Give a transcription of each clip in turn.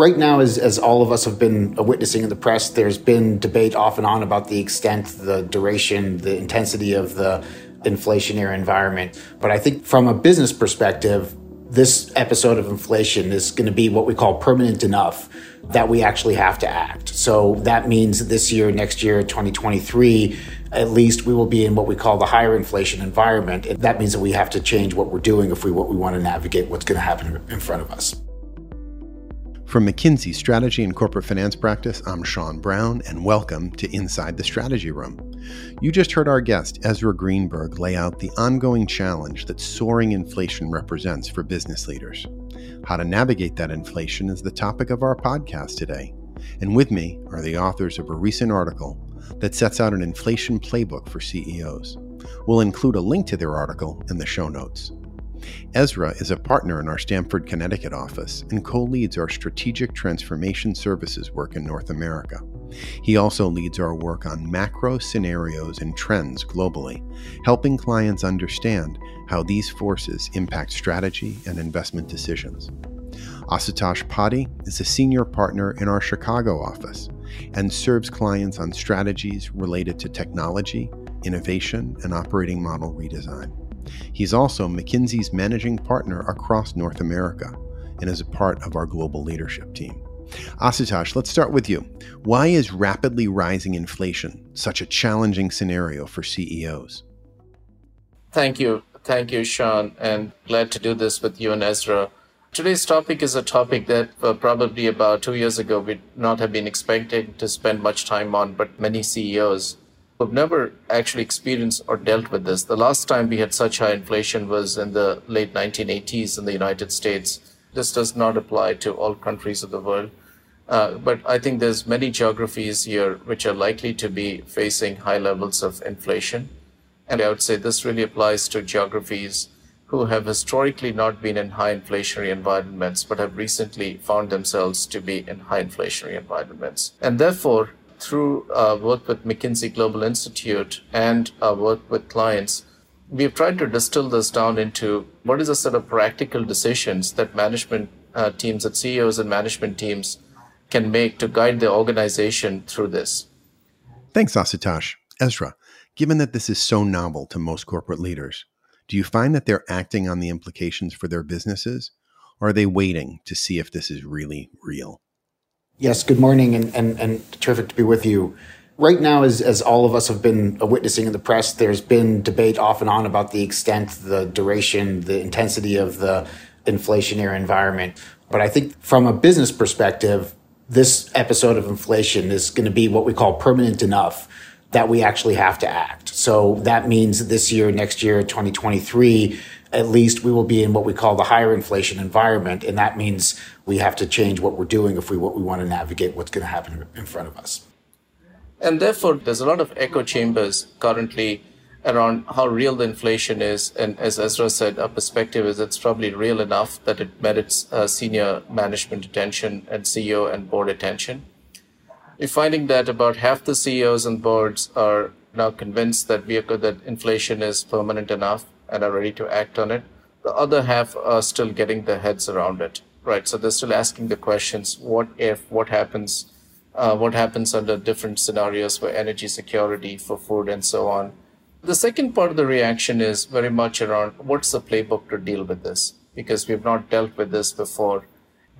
right now, as, as all of us have been witnessing in the press, there's been debate off and on about the extent, the duration, the intensity of the inflationary environment. But I think from a business perspective, this episode of inflation is going to be what we call permanent enough that we actually have to act. So that means this year, next year, 2023, at least we will be in what we call the higher inflation environment. And that means that we have to change what we're doing if we what we want to navigate what's going to happen in front of us. From McKinsey Strategy and Corporate Finance Practice, I'm Sean Brown, and welcome to Inside the Strategy Room. You just heard our guest, Ezra Greenberg, lay out the ongoing challenge that soaring inflation represents for business leaders. How to navigate that inflation is the topic of our podcast today. And with me are the authors of a recent article that sets out an inflation playbook for CEOs. We'll include a link to their article in the show notes. Ezra is a partner in our Stamford, Connecticut office and co leads our strategic transformation services work in North America. He also leads our work on macro scenarios and trends globally, helping clients understand how these forces impact strategy and investment decisions. Asutosh Padhi is a senior partner in our Chicago office and serves clients on strategies related to technology, innovation, and operating model redesign. He's also McKinsey's managing partner across North America and is a part of our global leadership team. Asutosh, let's start with you. Why is rapidly rising inflation such a challenging scenario for CEOs? Thank you. Thank you, Sean, and glad to do this with you and Ezra. Today's topic is a topic that uh, probably about two years ago we'd not have been expecting to spend much time on, but many CEOs We've never actually experienced or dealt with this. The last time we had such high inflation was in the late 1980s in the United States. This does not apply to all countries of the world. Uh, but I think there's many geographies here which are likely to be facing high levels of inflation. And I would say this really applies to geographies who have historically not been in high inflationary environments, but have recently found themselves to be in high inflationary environments. And therefore, through uh, work with McKinsey Global Institute and uh, work with clients, we've tried to distill this down into what is a set of practical decisions that management uh, teams, that CEOs and management teams can make to guide the organization through this. Thanks, Asutosh. Ezra, given that this is so novel to most corporate leaders, do you find that they're acting on the implications for their businesses, or are they waiting to see if this is really real? Yes, good morning and, and, and terrific to be with you. Right now, as, as all of us have been witnessing in the press, there's been debate off and on about the extent, the duration, the intensity of the inflationary environment. But I think from a business perspective, this episode of inflation is going to be what we call permanent enough that we actually have to act. So that means this year, next year, 2023, at least we will be in what we call the higher inflation environment. And that means we have to change what we're doing if we what we want to navigate what's going to happen in front of us. And therefore, there's a lot of echo chambers currently around how real the inflation is. And as Ezra said, our perspective is it's probably real enough that it merits uh, senior management attention and CEO and board attention. We're finding that about half the CEOs and boards are now convinced that we are, that inflation is permanent enough and are ready to act on it. The other half are still getting their heads around it, right? So they're still asking the questions: What if? What happens? Uh, what happens under different scenarios for energy security, for food, and so on? The second part of the reaction is very much around what's the playbook to deal with this, because we've not dealt with this before.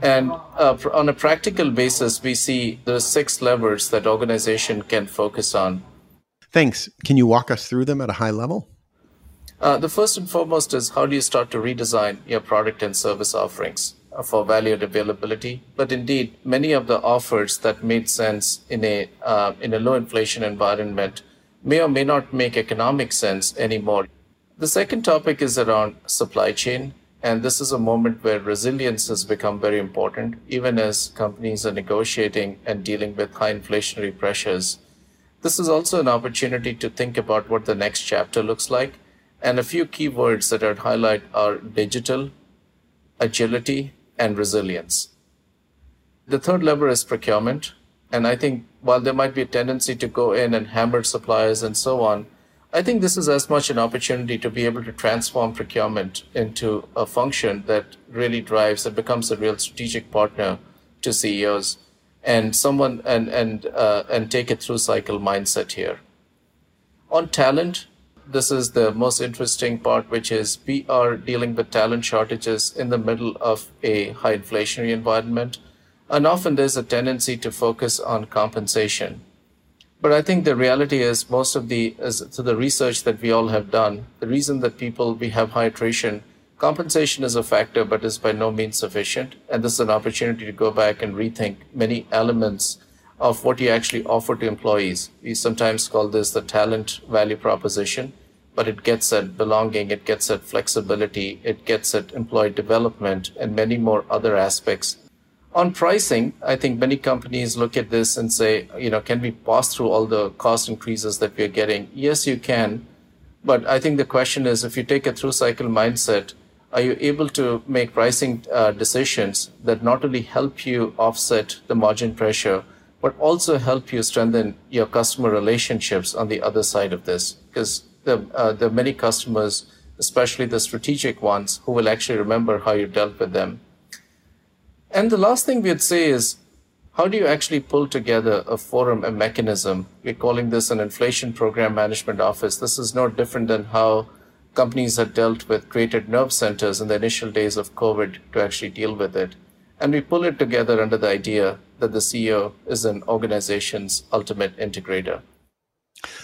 And uh, on a practical basis, we see the six levers that organization can focus on. Thanks. Can you walk us through them at a high level? Uh, the first and foremost is how do you start to redesign your product and service offerings uh, for valued availability? But indeed, many of the offers that made sense in a uh, in a low inflation environment may or may not make economic sense anymore. The second topic is around supply chain. And this is a moment where resilience has become very important, even as companies are negotiating and dealing with high inflationary pressures. This is also an opportunity to think about what the next chapter looks like and a few keywords that I'd highlight are digital, agility, and resilience. The third lever is procurement. And I think while there might be a tendency to go in and hammer suppliers and so on, I think this is as much an opportunity to be able to transform procurement into a function that really drives and becomes a real strategic partner to CEOs and someone and and uh, and take a through cycle mindset here. On talent, this is the most interesting part, which is we are dealing with talent shortages in the middle of a high inflationary environment, and often there's a tendency to focus on compensation. But I think the reality is most of the is, so the research that we all have done, the reason that people we have high attrition Compensation is a factor, but is by no means sufficient. And this is an opportunity to go back and rethink many elements of what you actually offer to employees. We sometimes call this the talent value proposition, but it gets at belonging, it gets at flexibility, it gets at employee development, and many more other aspects. On pricing, I think many companies look at this and say, you know, can we pass through all the cost increases that we're getting? Yes, you can. But I think the question is if you take a through cycle mindset, are you able to make pricing uh, decisions that not only help you offset the margin pressure, but also help you strengthen your customer relationships on the other side of this? Because the, uh, are many customers, especially the strategic ones, who will actually remember how you dealt with them. And the last thing we'd say is, how do you actually pull together a forum, a mechanism? We're calling this an inflation program management office. This is no different than how companies had dealt with created nerve centers in the initial days of COVID to actually deal with it. And we pull it together under the idea that the CEO is an organization's ultimate integrator.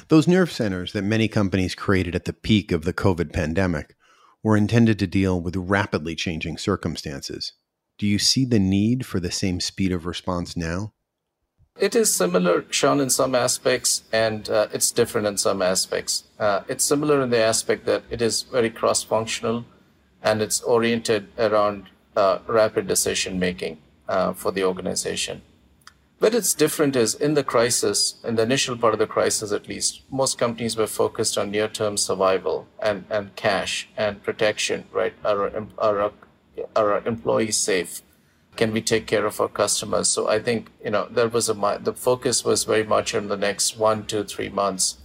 Those nerve centers that many companies created at the peak of the COVID pandemic were intended to deal with rapidly changing circumstances. Do you see the need for the same speed of response now? It is similar, Sean, in some aspects, and uh, it's different in some aspects. Uh, it's similar in the aspect that it is very cross functional and it's oriented around uh, rapid decision making uh, for the organization. But it's different is in the crisis, in the initial part of the crisis at least, most companies were focused on near term survival and, and cash and protection, right? Are, are, are our employees safe? can we take care of our customers? So I think you know there was a the focus was very much on the next one, two, three months.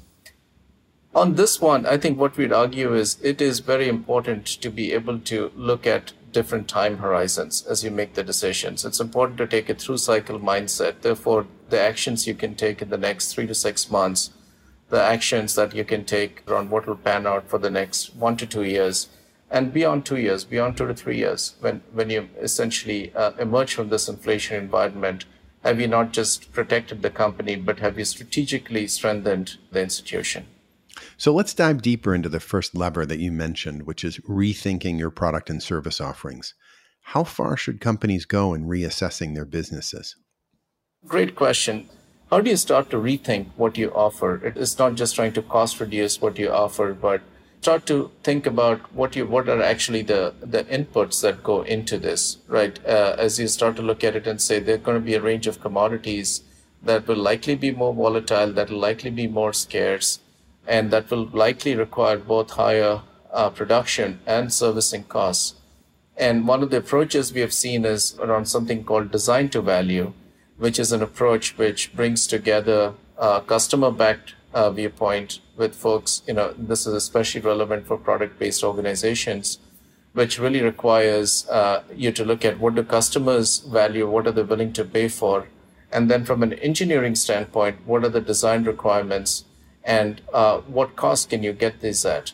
On this one, I think what we'd argue is it is very important to be able to look at different time horizons as you make the decisions. It's important to take a through cycle mindset. Therefore, the actions you can take in the next three to six months, the actions that you can take around what will pan out for the next one to two years and beyond two years, beyond two to three years, when, when you essentially uh, emerge from this inflation environment, have you not just protected the company, but have you strategically strengthened the institution? So let's dive deeper into the first lever that you mentioned, which is rethinking your product and service offerings. How far should companies go in reassessing their businesses? Great question. How do you start to rethink what you offer? It's not just trying to cost reduce what you offer, but start to think about what you what are actually the the inputs that go into this right uh, as you start to look at it and say there's going to be a range of commodities that will likely be more volatile that will likely be more scarce and that will likely require both higher uh, production and servicing costs. And one of the approaches we have seen is around something called design to value which is an approach which brings together uh, customer backed uh, viewpoint with folks, you know, this is especially relevant for product based organizations, which really requires uh, you to look at what do customers value, what are they willing to pay for, and then from an engineering standpoint, what are the design requirements and uh, what cost can you get these at?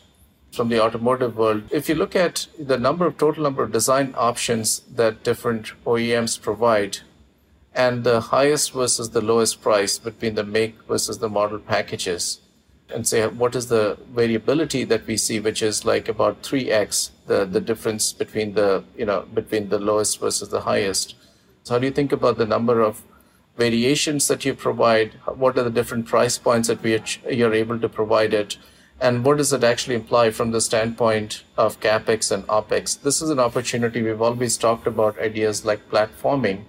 From the automotive world, if you look at the number of total number of design options that different OEMs provide, and the highest versus the lowest price between the make versus the model packages and say what is the variability that we see which is like about 3x the the difference between the you know between the lowest versus the highest so how do you think about the number of variations that you provide what are the different price points at which you're able to provide it and what does it actually imply from the standpoint of capex and opex this is an opportunity we've always talked about ideas like platforming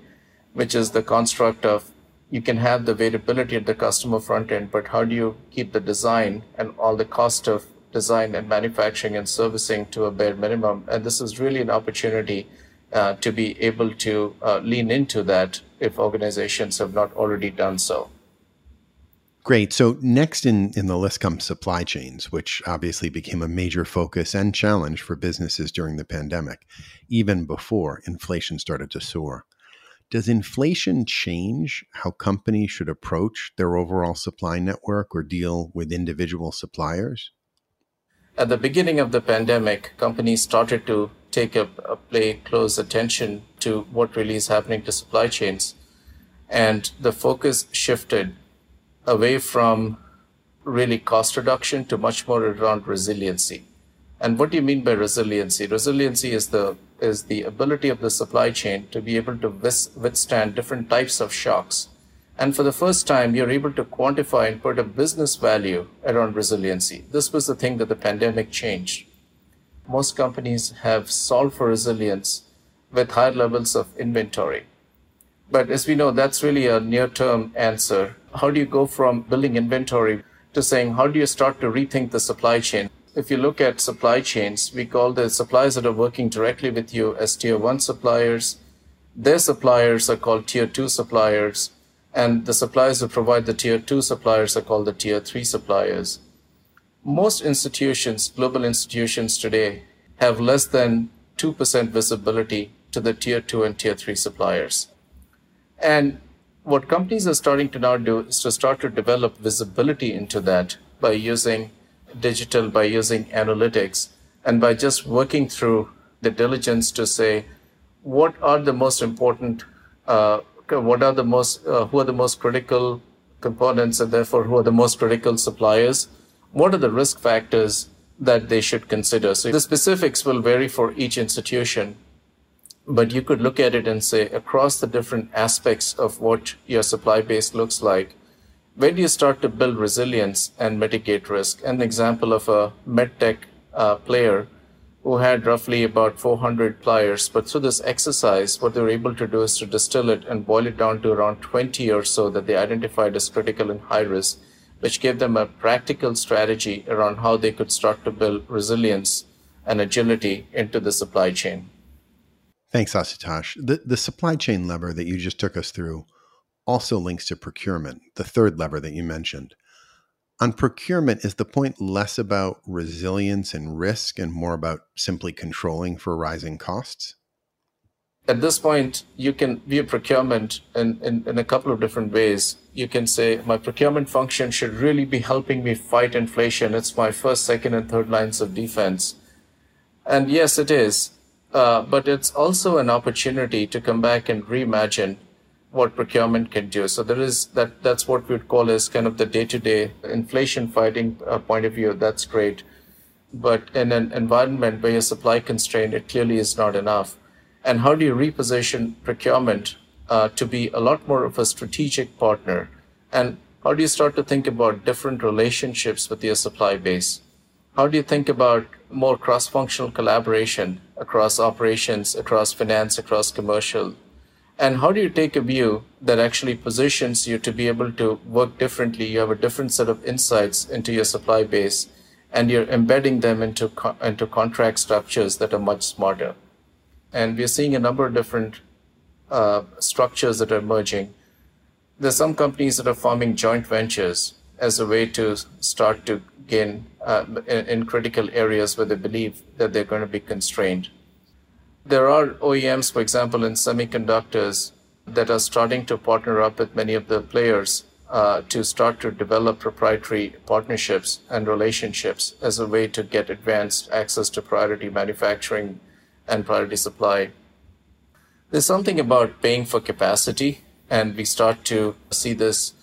which is the construct of you can have the variability at the customer front end, but how do you keep the design and all the cost of design and manufacturing and servicing to a bare minimum? And this is really an opportunity uh, to be able to uh, lean into that if organizations have not already done so. Great. So next in, in the list comes supply chains, which obviously became a major focus and challenge for businesses during the pandemic, even before inflation started to soar. Does inflation change how companies should approach their overall supply network or deal with individual suppliers? At the beginning of the pandemic, companies started to take a, a play close attention to what really is happening to supply chains. And the focus shifted away from really cost reduction to much more around resiliency. And what do you mean by resiliency? Resiliency is the is the ability of the supply chain to be able to withstand different types of shocks. And for the first time, you're able to quantify and put a business value around resiliency. This was the thing that the pandemic changed. Most companies have solved for resilience with higher levels of inventory. But as we know, that's really a near term answer. How do you go from building inventory to saying, how do you start to rethink the supply chain? if you look at supply chains, we call the suppliers that are working directly with you as tier one suppliers. Their suppliers are called tier two suppliers, and the suppliers who provide the tier two suppliers are called the tier three suppliers. Most institutions, global institutions today, have less than 2% visibility to the tier two and tier three suppliers. And what companies are starting to now do is to start to develop visibility into that by using digital by using analytics and by just working through the diligence to say what are the most important uh, what are the most uh, who are the most critical components and therefore who are the most critical suppliers what are the risk factors that they should consider so the specifics will vary for each institution but you could look at it and say across the different aspects of what your supply base looks like where do you start to build resilience and mitigate risk? An example of a medtech uh, player who had roughly about 400 pliers, but through this exercise, what they were able to do is to distill it and boil it down to around 20 or so that they identified as critical and high risk, which gave them a practical strategy around how they could start to build resilience and agility into the supply chain. Thanks, Asutosh. The, the supply chain lever that you just took us through also links to procurement, the third lever that you mentioned. On procurement, is the point less about resilience and risk and more about simply controlling for rising costs? At this point, you can view procurement in, in, in a couple of different ways. You can say, my procurement function should really be helping me fight inflation. It's my first, second, and third lines of defense. And yes, it is. Uh, but it's also an opportunity to come back and reimagine what procurement can do. So there is that. That's what we'd call as kind of the day-to-day inflation fighting uh, point of view. That's great, but in an environment where you're supply constrained, it clearly is not enough. And how do you reposition procurement uh, to be a lot more of a strategic partner? And how do you start to think about different relationships with your supply base? How do you think about more cross-functional collaboration across operations, across finance, across commercial, and how do you take a view that actually positions you to be able to work differently? You have a different set of insights into your supply base, and you're embedding them into, co- into contract structures that are much smarter. And we're seeing a number of different uh, structures that are emerging. There's some companies that are forming joint ventures as a way to start to gain uh, in, in critical areas where they believe that they're going to be constrained there are OEMs, for example, in semiconductors that are starting to partner up with many of the players uh, to start to develop proprietary partnerships and relationships as a way to get advanced access to priority manufacturing and priority supply. There's something about paying for capacity, and we start to see this,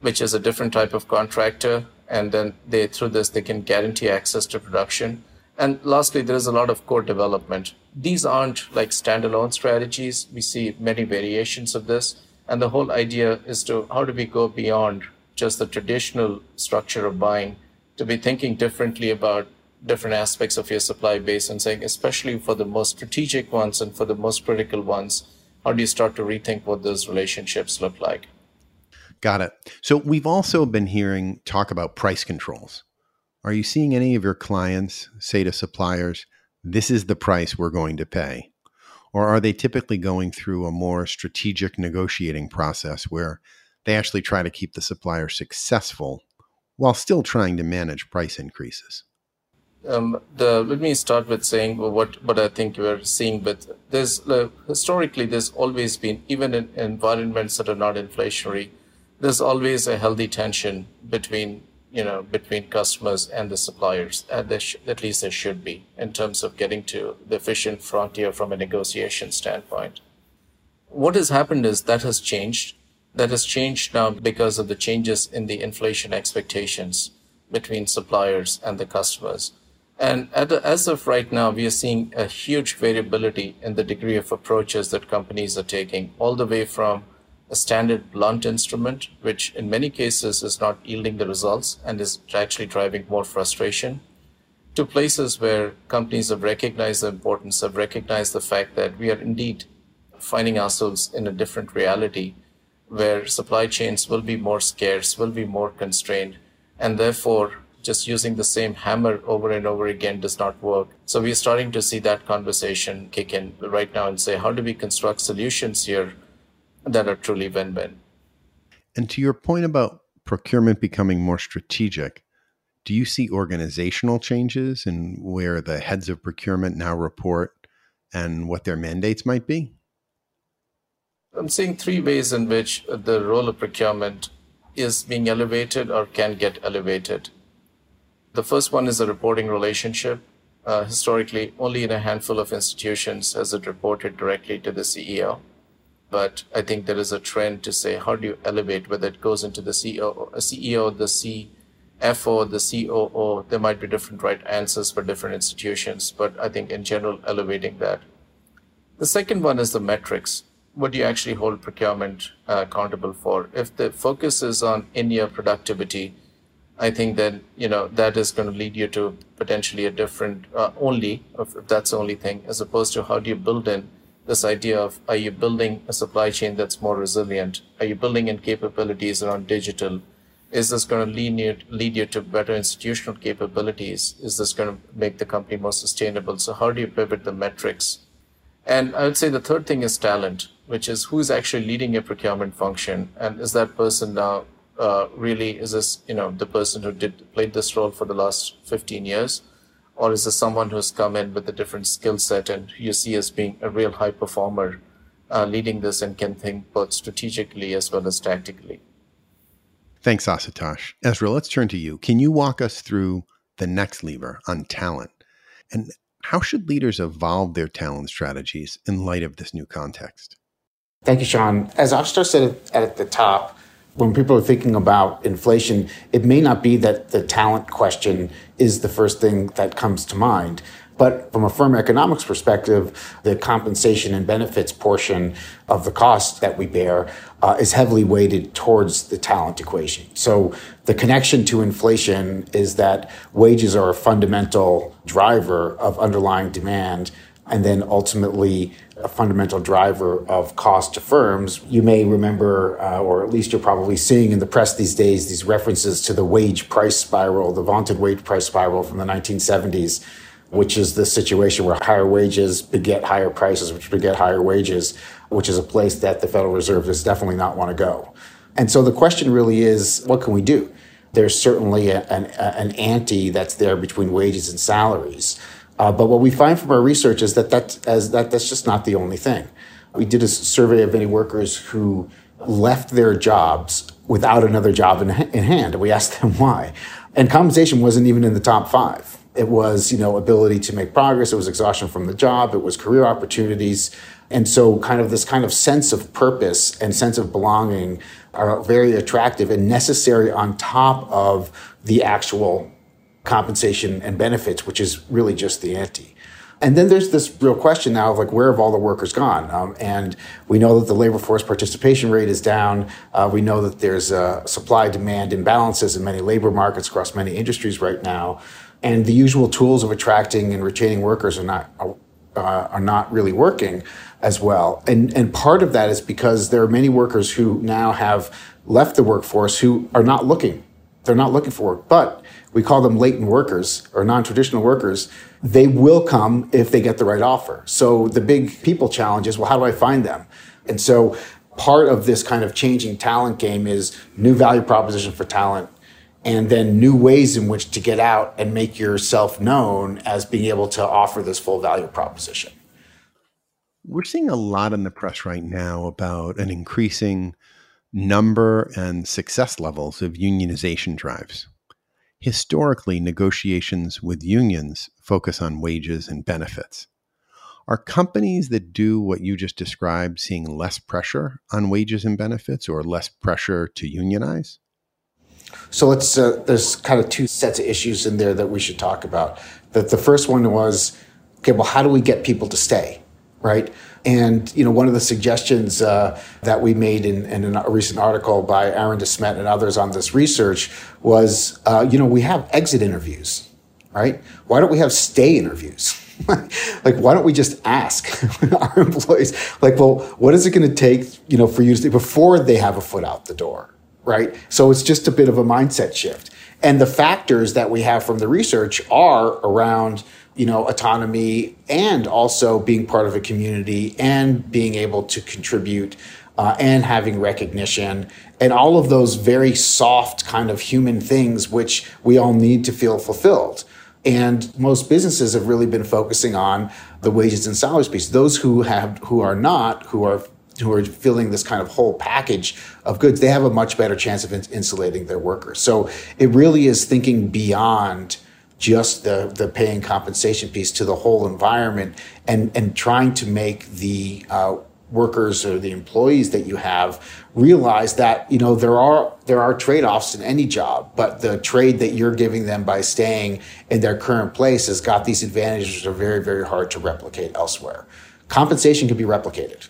which is a different type of contractor, and then they through this they can guarantee access to production. And lastly, there is a lot of core development. These aren't like standalone strategies. We see many variations of this. And the whole idea is to how do we go beyond just the traditional structure of buying to be thinking differently about different aspects of your supply base and saying, especially for the most strategic ones and for the most critical ones, how do you start to rethink what those relationships look like? Got it. So we've also been hearing talk about price controls. Are you seeing any of your clients say to suppliers, this is the price we're going to pay? Or are they typically going through a more strategic negotiating process where they actually try to keep the supplier successful while still trying to manage price increases? Um, the, let me start with saying what, what I think we're seeing. But there's uh, historically there's always been even in environments that are not inflationary, there's always a healthy tension between you know between customers and the suppliers. At, sh- at least there should be in terms of getting to the efficient frontier from a negotiation standpoint. What has happened is that has changed. That has changed now because of the changes in the inflation expectations between suppliers and the customers. And as of right now, we are seeing a huge variability in the degree of approaches that companies are taking, all the way from a standard blunt instrument, which in many cases is not yielding the results and is actually driving more frustration, to places where companies have recognized the importance, have recognized the fact that we are indeed finding ourselves in a different reality where supply chains will be more scarce, will be more constrained, and therefore just using the same hammer over and over again does not work. So we're starting to see that conversation kick in right now and say, how do we construct solutions here that are truly win win? And to your point about procurement becoming more strategic, do you see organizational changes in where the heads of procurement now report and what their mandates might be? I'm seeing three ways in which the role of procurement is being elevated or can get elevated. The first one is a reporting relationship. Uh, historically, only in a handful of institutions has it reported directly to the CEO. But I think there is a trend to say, how do you elevate, whether it goes into the CEO, CEO the CFO, the COO, there might be different right answers for different institutions, but I think in general, elevating that. The second one is the metrics. What do you actually hold procurement uh, accountable for? If the focus is on in-year productivity, I think that you know that is going to lead you to potentially a different uh, only if that's the only thing, as opposed to how do you build in this idea of are you building a supply chain that's more resilient? Are you building in capabilities around digital? Is this going to lead you, lead you to better institutional capabilities? Is this going to make the company more sustainable? So how do you pivot the metrics? And I would say the third thing is talent, which is who's actually leading a procurement function, and is that person now uh, really is this you know the person who did played this role for the last 15 years or is this someone who's come in with a different skill set and you see as being a real high performer uh, leading this and can think both strategically as well as tactically? Thanks Asutosh. Ezra let's turn to you. Can you walk us through the next lever on talent? And how should leaders evolve their talent strategies in light of this new context? Thank you sean. As Asutosh said at the top when people are thinking about inflation, it may not be that the talent question is the first thing that comes to mind. But from a firm economics perspective, the compensation and benefits portion of the cost that we bear uh, is heavily weighted towards the talent equation. So the connection to inflation is that wages are a fundamental driver of underlying demand and then ultimately a fundamental driver of cost to firms. You may remember, uh, or at least you're probably seeing in the press these days, these references to the wage price spiral, the vaunted wage price spiral from the 1970s, which is the situation where higher wages beget higher prices, which beget higher wages, which is a place that the Federal Reserve does definitely not want to go. And so the question really is, what can we do? There's certainly a, an, an ante that's there between wages and salaries. Uh, but what we find from our research is that, that, as, that that's just not the only thing. We did a survey of many workers who left their jobs without another job in, in hand. And we asked them why. And compensation wasn't even in the top five. It was, you know, ability to make progress. It was exhaustion from the job. It was career opportunities. And so kind of this kind of sense of purpose and sense of belonging are very attractive and necessary on top of the actual compensation and benefits, which is really just the ante. And then there's this real question now of like, where have all the workers gone? Um, and we know that the labor force participation rate is down. Uh, we know that there's uh, supply demand imbalances in many labor markets across many industries right now. And the usual tools of attracting and retaining workers are not, uh, are not really working as well. And, and part of that is because there are many workers who now have left the workforce who are not looking. They're not looking for work. But we call them latent workers or non-traditional workers they will come if they get the right offer so the big people challenge is well how do i find them and so part of this kind of changing talent game is new value proposition for talent and then new ways in which to get out and make yourself known as being able to offer this full value proposition. We're seeing a lot in the press right now about an increasing number and success levels of unionization drives. Historically, negotiations with unions focus on wages and benefits. Are companies that do what you just described seeing less pressure on wages and benefits or less pressure to unionize? So let's. Uh, there's kind of two sets of issues in there that we should talk about. That the first one was, okay, well, how do we get people to stay, right? And you know, one of the suggestions uh, that we made in, in, a recent article by Aaron De Smet and others on this research was, uh, you know, we have exit interviews, right? Why don't we have stay interviews? like, why don't we just ask our employees, like, well, what is it going to take, you know, for you to before they have a foot out the door, right? So it's just a bit of a mindset shift. And the factors that we have from the research are around you know autonomy and also being part of a community and being able to contribute uh, and having recognition and all of those very soft kind of human things which we all need to feel fulfilled. And most businesses have really been focusing on the wages and salaries piece. Those who have who are not who are who are filling this kind of whole package of goods they have a much better chance of insulating their workers. So it really is thinking beyond just the, the pay and compensation piece to the whole environment and, and trying to make the uh, workers or the employees that you have realize that you know there are there are trade-offs in any job but the trade that you're giving them by staying in their current place has got these advantages that are very very hard to replicate elsewhere. Compensation can be replicated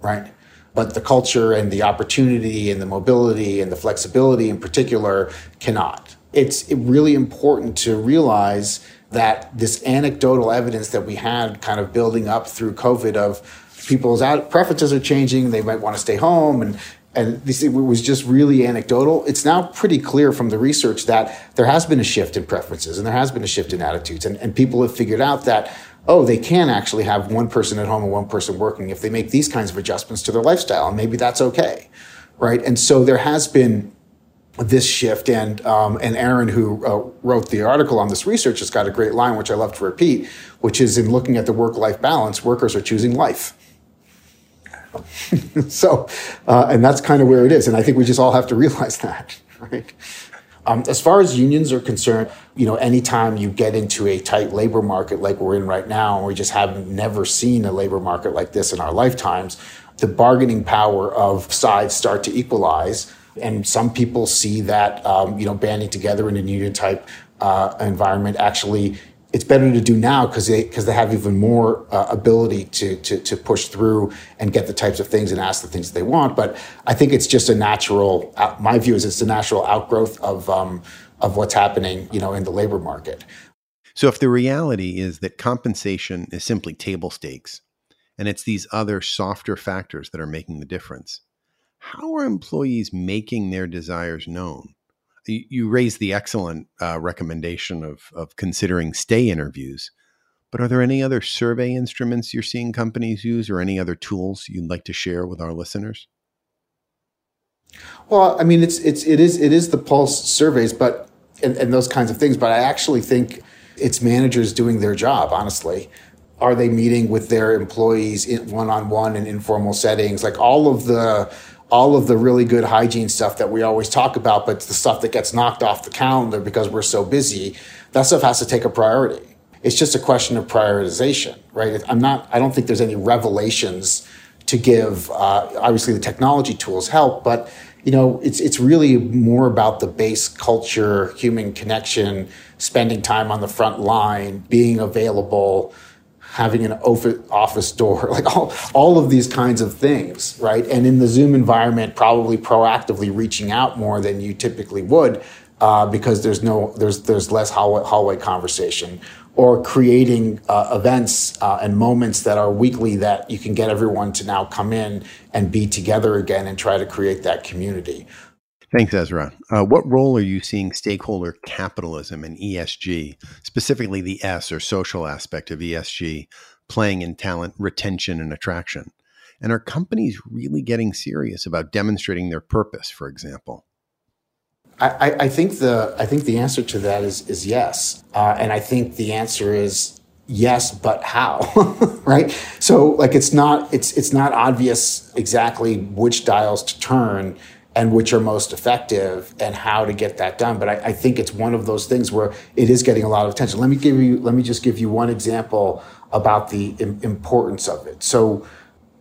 right? But the culture and the opportunity and the mobility and the flexibility in particular cannot it's really important to realize that this anecdotal evidence that we had kind of building up through COVID of people's preferences are changing, they might want to stay home and and this it was just really anecdotal. It's now pretty clear from the research that there has been a shift in preferences and there has been a shift in attitudes. And, and people have figured out that, oh, they can actually have one person at home and one person working if they make these kinds of adjustments to their lifestyle. And maybe that's okay. Right. And so there has been this shift. And um, and Aaron, who uh, wrote the article on this research, has got a great line which I love to repeat, which is in looking at the work-life balance, workers are choosing life. so, uh, and that's kind of where it is. And I think we just all have to realize that, right? Um, as far as unions are concerned, you know, anytime you get into a tight labor market like we're in right now, and we just have never seen a labor market like this in our lifetimes, the bargaining power of sides start to equalize and some people see that um, you know banding together in a union type uh, environment actually it's better to do now because they because they have even more uh, ability to, to to push through and get the types of things and ask the things that they want. But I think it's just a natural. My view is it's a natural outgrowth of um, of what's happening, you know, in the labor market. So if the reality is that compensation is simply table stakes, and it's these other softer factors that are making the difference, how are employees making their desires known? You raised the excellent uh, recommendation of, of considering stay interviews, but are there any other survey instruments you're seeing companies use or any other tools you'd like to share with our listeners? Well, I mean, it's it's it is it is the pulse surveys, but and, and those kinds of things. But I actually think it's managers doing their job. Honestly, are they meeting with their employees one on one in informal settings? Like all of the all of the really good hygiene stuff that we always talk about, but the stuff that gets knocked off the calendar because we're so busy, that stuff has to take a priority. It's just a question of prioritization, right? I'm not, I don't think there's any revelations to give. Uh, obviously, the technology tools help, but you know, it's it's really more about the base culture, human connection, spending time on the front line, being available, having an office door, like all, all of these kinds of things, right? And in the Zoom environment, probably proactively reaching out more than you typically would uh, because there's no there's there's less hallway, hallway conversation or creating uh, events uh, and moments that are weekly that you can get everyone to now come in and be together again and try to create that community. Thanks, Ezra. Uh, what role are you seeing stakeholder capitalism and ESG, specifically the S or social aspect of ESG, playing in talent retention and attraction? And are companies really getting serious about demonstrating their purpose, for example? I, I, think the I think the answer to that is is yes, uh, and I think the answer is yes, but how, right? So like it's not it's it's not obvious exactly which dials to turn and which are most effective and how to get that done. But I, I think it's one of those things where it is getting a lot of attention. Let me give you let me just give you one example about the Im- importance of it. So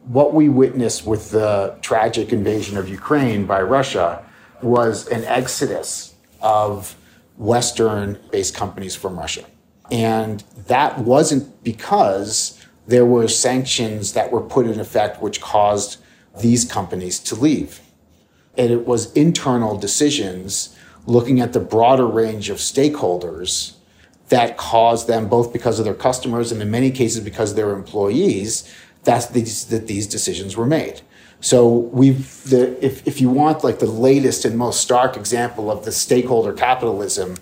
what we witnessed with the tragic invasion of Ukraine by Russia was an exodus of Western based companies from Russia. And that wasn't because there were sanctions that were put in effect which caused these companies to leave. And it was internal decisions looking at the broader range of stakeholders that caused them, both because of their customers and in many cases because of their employees, that these, that these decisions were made. So we've the if if you want like the latest and most stark example of the stakeholder capitalism,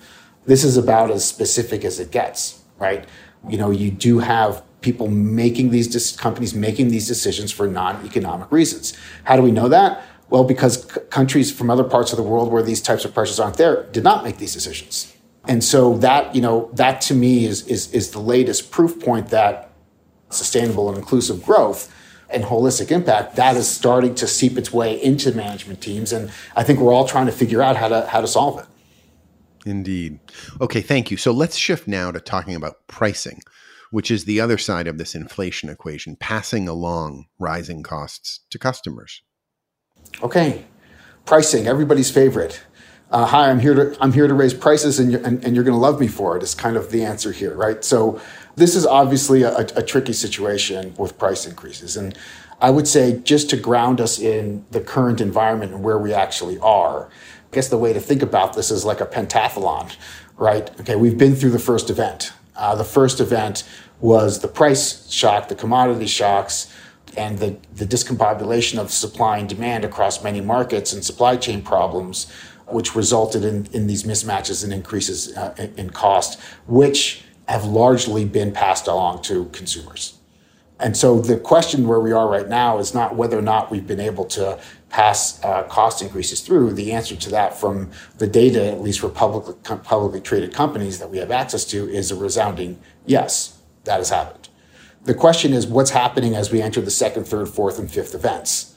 this is about as specific as it gets, right? You know, you do have people making these companies making these decisions for non-economic reasons. How do we know that? Well, because c- countries from other parts of the world where these types of pressures aren't there did not make these decisions. And so that, you know, that to me is is is the latest proof point that sustainable and inclusive growth and holistic impact, that is starting to seep its way into management teams. And I think we're all trying to figure out how to how to solve it. Indeed. Okay, thank you. So let's shift now to talking about pricing, which is the other side of this inflation equation, passing along rising costs to customers. Okay, pricing, everybody's favorite. Uh, hi, I'm here to I'm here to raise prices, and you're, and, and you're going to love me for it. Is kind of the answer here, right? So this is obviously a, a tricky situation with price increases. And I would say just to ground us in the current environment and where we actually are, I guess the way to think about this is like a pentathlon, right? Okay, we've been through the first event. Uh, the first event was the price shock, the commodity shocks, and the, the discombobulation of supply and demand across many markets and supply chain problems, which resulted in, in these mismatches and increases uh, in, in cost, which have largely been passed along to consumers. And so the question where we are right now is not whether or not we've been able to pass uh, cost increases through. The answer to that from the data, at least for publicly, publicly traded companies that we have access to, is a resounding yes, that has happened. The question is what's happening as we enter the second, third, fourth, and fifth events,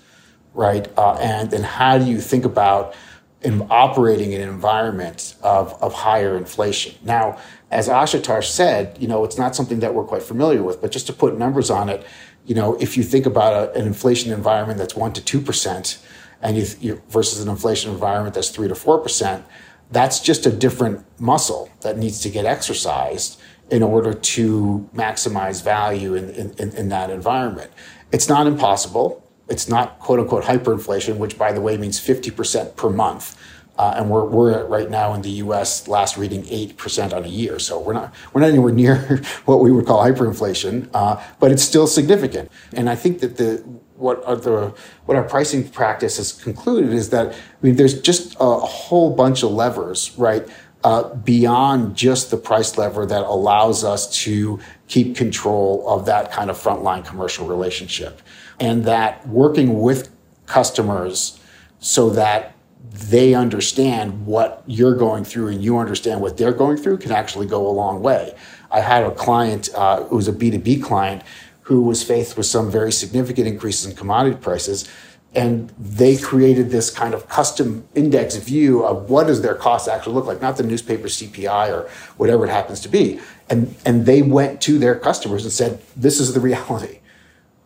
right? Uh, and then how do you think about in operating in an environment of, of higher inflation? Now, as Asutosh said, you know, it's not something that we're quite familiar with, but just to put numbers on it, you know, if you think about a, an inflation environment that's one to two percent, and you, you, versus an inflation environment that's three to four percent, that's just a different muscle that needs to get exercised in order to maximize value in, in, in that environment. It's not impossible. It's not quote unquote hyperinflation, which by the way means 50% per month. Uh, and we're, we're right now in the U.S. last reading eight percent on a year, so we're not we're not anywhere near what we would call hyperinflation, uh, but it's still significant. And I think that the what are the what our pricing practice has concluded is that I mean there's just a, a whole bunch of levers, right? Uh, beyond just the price lever that allows us to keep control of that kind of frontline commercial relationship, and that working with customers so that they understand what you're going through and you understand what they're going through can actually go a long way. I had a client uh, who was a B2B client who was faced with some very significant increases in commodity prices. And they created this kind of custom index view of what does their cost actually look like, not the newspaper CPI or whatever it happens to be. And, and they went to their customers and said, this is the reality,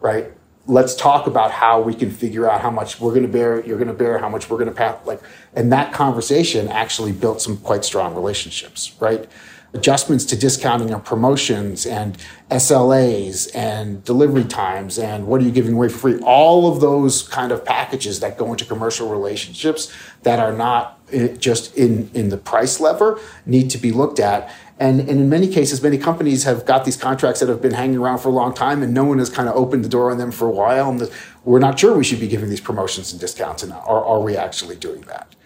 right? let's talk about how we can figure out how much we're going to bear you're going to bear how much we're going to pass like and that conversation actually built some quite strong relationships right adjustments to discounting and promotions and SLAs and delivery times and what are you giving away for free all of those kind of packages that go into commercial relationships that are not eh, just in in the price lever need to be looked at and, and in many cases, many companies have got these contracts that have been hanging around for a long time, and no one has kind of opened the door on them for a while. And the, we're not sure we should be giving these promotions and discounts, and are, are we actually doing that?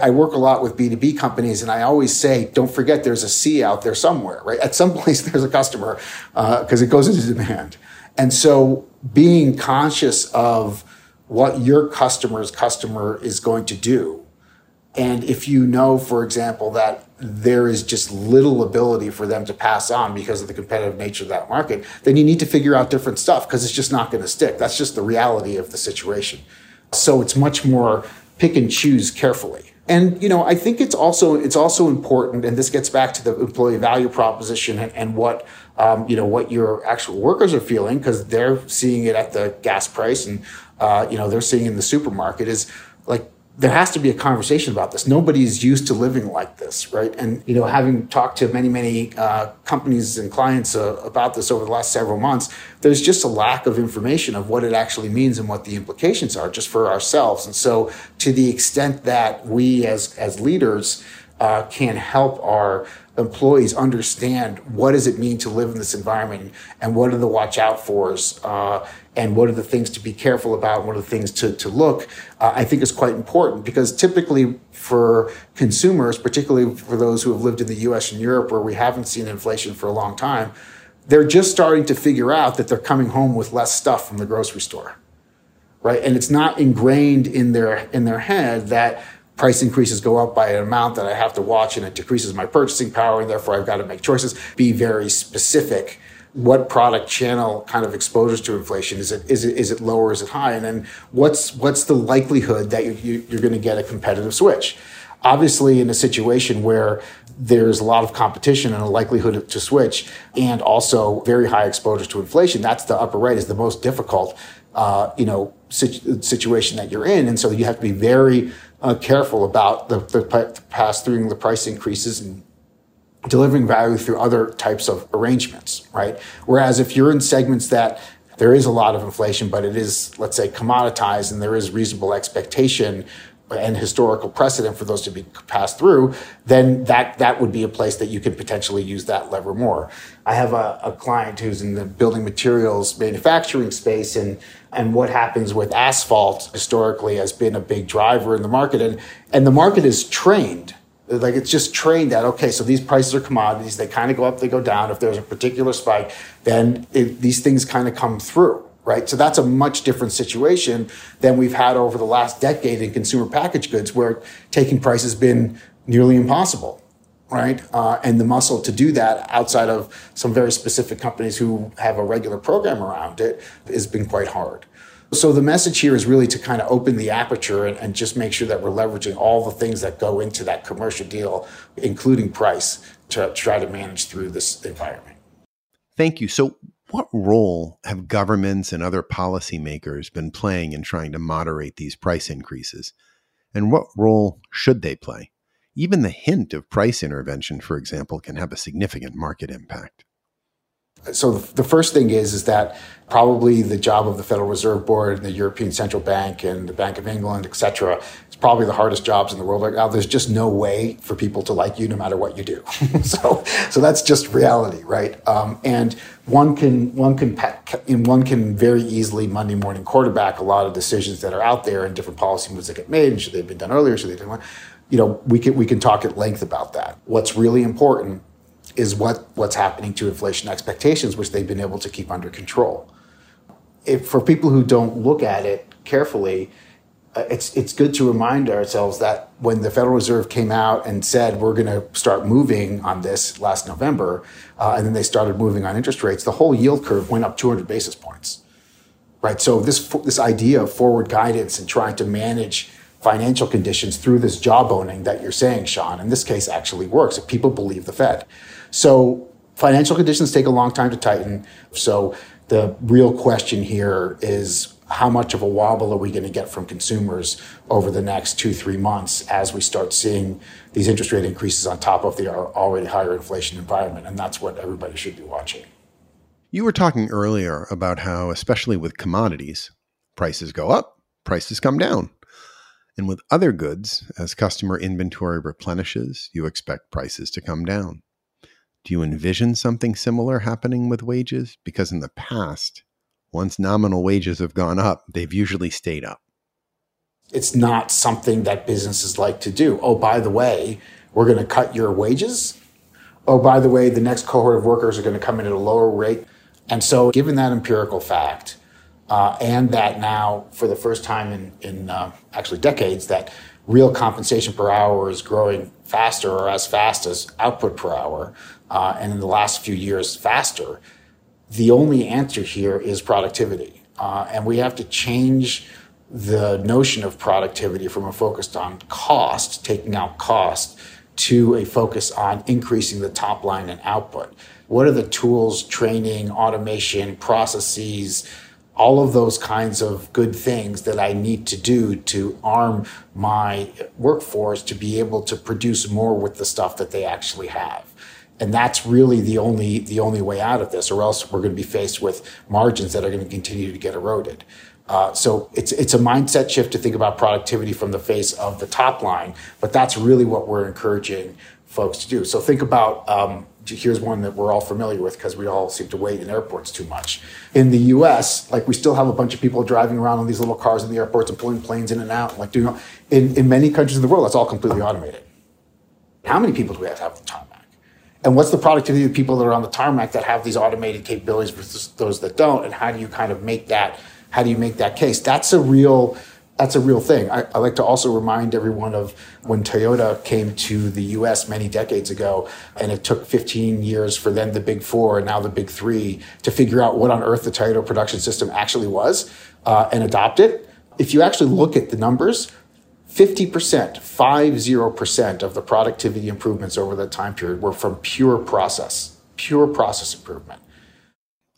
I work a lot with B2B companies, and I always say, don't forget there's a C out there somewhere, right? At some place, there's a customer because uh, it goes into demand. And so being conscious of what your customer's customer is going to do And if you know, for example, that there is just little ability for them to pass on because of the competitive nature of that market, then you need to figure out different stuff because it's just not going to stick. That's just the reality of the situation. So it's much more pick and choose carefully. And you know, I think it's also it's also important, and this gets back to the employee value proposition and, and what um, you know what your actual workers are feeling because they're seeing it at the gas price and uh, you know they're seeing in the supermarket is like there has to be a conversation about this. Nobody's used to living like this, right? And you know, having talked to many, many uh, companies and clients uh, about this over the last several months, there's just a lack of information of what it actually means and what the implications are, just for ourselves. And so, to the extent that we as as leaders uh, can help our employees understand what does it mean to live in this environment and what are the watch out fors uh, and what are the things to be careful about what are the things to, to look uh, i think is quite important because typically for consumers particularly for those who have lived in the us and europe where we haven't seen inflation for a long time they're just starting to figure out that they're coming home with less stuff from the grocery store right and it's not ingrained in their in their head that price increases go up by an amount that I have to watch and it decreases my purchasing power and therefore I've got to make choices. Be very specific. What product channel kind of exposures to inflation? Is it is it is it low or is it high? And then what's what's the likelihood that you, you, you're going to get a competitive switch? Obviously, in a situation where there's a lot of competition and a likelihood to switch, and also very high exposure to inflation, that's the upper right is the most difficult, uh, you know, situation that you're in, and so you have to be very uh, careful about the, the, the pass through the price increases and delivering value through other types of arrangements, right? Whereas if you're in segments that there is a lot of inflation, but it is, let's say, commoditized and there is reasonable expectation and historical precedent for those to be passed through, then that that would be a place that you could potentially use that lever more. I have a, a client who's in the building materials manufacturing space, and and what happens with asphalt historically has been a big driver in the market, and and the market is trained. Like it's just trained that okay, so these prices are commodities. They kind of go up, they go down. If there's a particular spike, then it, these things kind of come through right? So that's a much different situation than we've had over the last decade in consumer packaged goods, where taking price has been nearly impossible, right? Uh, and the muscle to do that outside of some very specific companies who have a regular program around it has been quite hard. So the message here is really to kind of open the aperture and, and just make sure that we're leveraging all the things that go into that commercial deal, including price, to try to manage through this environment. Thank you. So, what role have governments and other policymakers been playing in trying to moderate these price increases? And what role should they play? Even the hint of price intervention, for example, can have a significant market impact. So the first thing is is that probably the job of the Federal Reserve Board and the European Central Bank and the Bank of England, et cetera, is probably the hardest jobs in the world right now. There's just no way for people to like you no matter what you do. so so that's just reality, right? Um, and one can one can and one can very easily Monday morning quarterback a lot of decisions that are out there and different policy moves that get made. And should they have been done earlier? Should they have been? You know, we can we can talk at length about that. What's really important is what, what's happening to inflation expectations, which they've been able to keep under control. If, for people who don't look at it carefully, uh, it's, it's good to remind ourselves that when the Federal Reserve came out and said we're going to start moving on this last November, uh, and then they started moving on interest rates, the whole yield curve went up 200 basis points. Right. So this this idea of forward guidance and trying to manage financial conditions through this jawboning that you're saying, Sean, in this case actually works if people believe the Fed. So financial conditions take a long time to tighten. So the real question here is how much of a wobble are we going to get from consumers over the next two, three months as we start seeing these interest rate increases on top of the already higher inflation environment? And that's what everybody should be watching. You were talking earlier about how, especially with commodities, prices go up, prices come down. And with other goods, as customer inventory replenishes, you expect prices to come down. Do you envision something similar happening with wages? Because in the past, once nominal wages have gone up, they've usually stayed up. It's not something that businesses like to do. Oh, by the way, we're going to cut your wages. Oh, by the way, the next cohort of workers are going to come in at a lower rate. And so, given that empirical fact, uh, and that now, for the first time in, in uh, actually decades, that real compensation per hour is growing faster or as fast as output per hour, uh, and in the last few years, faster. The only answer here is productivity. Uh, and we have to change the notion of productivity from a focus on cost, taking out cost, to a focus on increasing the top line and output. What are the tools, training, automation, processes, all of those kinds of good things that I need to do to arm my workforce to be able to produce more with the stuff that they actually have. And that's really the only the only way out of this, or else we're going to be faced with margins that are going to continue to get eroded. Uh, so it's it's a mindset shift to think about productivity from the face of the top line, but that's really what we're encouraging folks to do. So think about um, here's one that we're all familiar with because we all seem to wait in airports too much. In the U.S., like we still have a bunch of people driving around on these little cars in the airports and pulling planes in and out, like doing. In in many countries in the world, that's all completely automated. How many people do we have to have? And what's the productivity of people that are on the tarmac that have these automated capabilities versus those that don't? And how do you kind of make that? How do you make that case? That's a real that's a real thing. I, I, like to also remind everyone of when Toyota came to the US many decades ago, and it took 15 years for then the big four and now the big three to figure out what on earth the Toyota production system actually was uh, and adopt it. If you actually look at the numbers, 50%, 50% of the productivity improvements over that time period were from pure process, pure process improvement.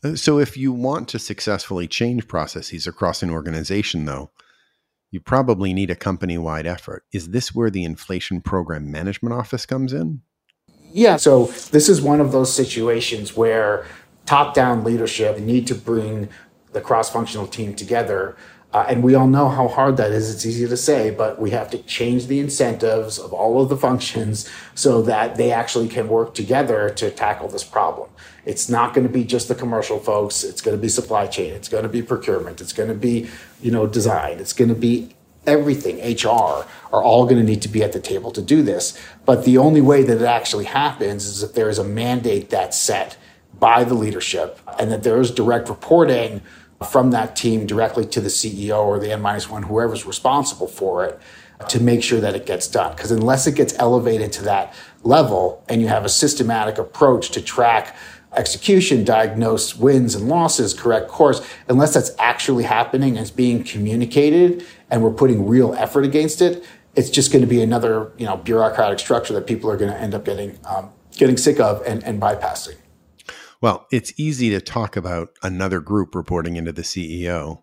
Uh, so, if you want to successfully change processes across an organization, though, you probably need a company wide effort. Is this where the Inflation Program Management Office comes in? Yeah, so this is one of those situations where top down leadership need to bring the cross functional team together. Uh, and we all know how hard that is. It's easy to say, but we have to change the incentives of all of the functions so that they actually can work together to tackle this problem. It's not going to be just the commercial folks. It's going to be supply chain. It's going to be procurement. It's going to be, you know, design. It's going to be everything. HR are all going to need to be at the table to do this. But the only way that it actually happens is if there is a mandate that's set by the leadership and that there is direct reporting from that team directly to the CEO or the N minus one, whoever's responsible for it to make sure that it gets done. Because unless it gets elevated to that level and you have a systematic approach to track execution, diagnose wins and losses, correct course, unless that's actually happening and it's being communicated and we're putting real effort against it, it's just going to be another you know bureaucratic structure that people are going to end up getting um, getting sick of and, and bypassing. Well, it's easy to talk about another group reporting into the CEO,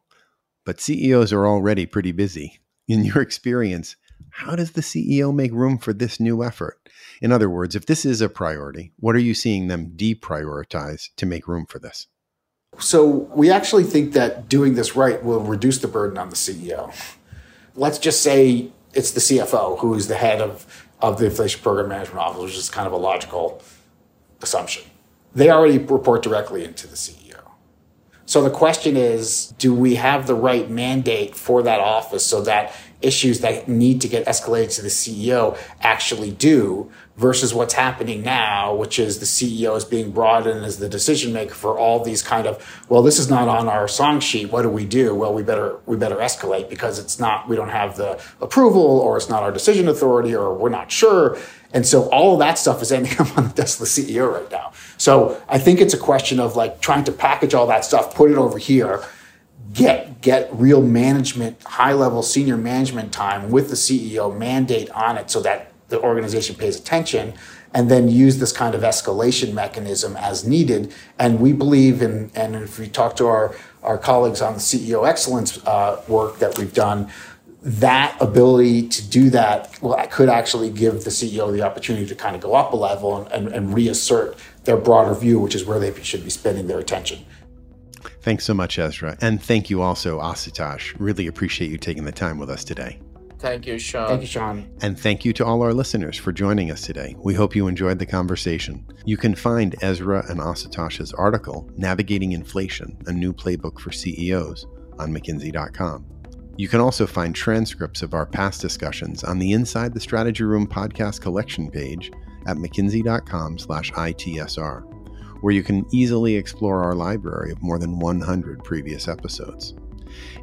but CEOs are already pretty busy. In your experience, how does the CEO make room for this new effort? In other words, if this is a priority, what are you seeing them deprioritize to make room for this? So, we actually think that doing this right will reduce the burden on the CEO. Let's just say it's the CFO who is the head of, of the Inflation Program Management Office, which is kind of a logical assumption. They already report directly into the CEO. So the question is do we have the right mandate for that office so that issues that need to get escalated to the CEO actually do versus what's happening now, which is the CEO is being brought in as the decision maker for all these kind of, well, this is not on our song sheet. What do we do? Well, we better, we better escalate because it's not, we don't have the approval or it's not our decision authority or we're not sure. And so all of that stuff is ending up on the desk of the CEO right now. So I think it's a question of like trying to package all that stuff, put it over here get get real management, high level senior management time with the CEO mandate on it so that the organization pays attention and then use this kind of escalation mechanism as needed. And we believe in, and if we talk to our, our colleagues on the CEO excellence uh, work that we've done, that ability to do that well, could actually give the CEO the opportunity to kind of go up a level and, and, and reassert their broader view, which is where they should be spending their attention. Thanks so much, Ezra. And thank you also, Asutosh. Really appreciate you taking the time with us today. Thank you, Sean. Thank you, Sean. And thank you to all our listeners for joining us today. We hope you enjoyed the conversation. You can find Ezra and Asutosh's article, Navigating Inflation, a new playbook for CEOs, on McKinsey.com. You can also find transcripts of our past discussions on the Inside the Strategy Room podcast collection page at mckinsey.com slash ITSR where you can easily explore our library of more than 100 previous episodes.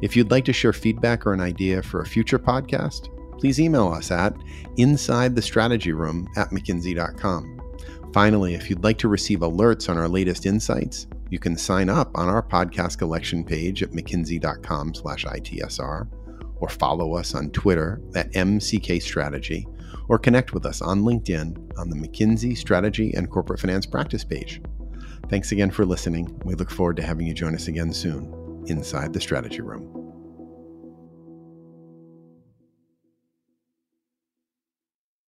If you'd like to share feedback or an idea for a future podcast, please email us at inside the strategy room at mckinsey.com. Finally, if you'd like to receive alerts on our latest insights, you can sign up on our podcast collection page at mckinsey.com slash ITSR, or follow us on Twitter at MCK Strategy, or connect with us on LinkedIn on the McKinsey Strategy and Corporate Finance Practice page. Thanks again for listening. We look forward to having you join us again soon inside the Strategy Room.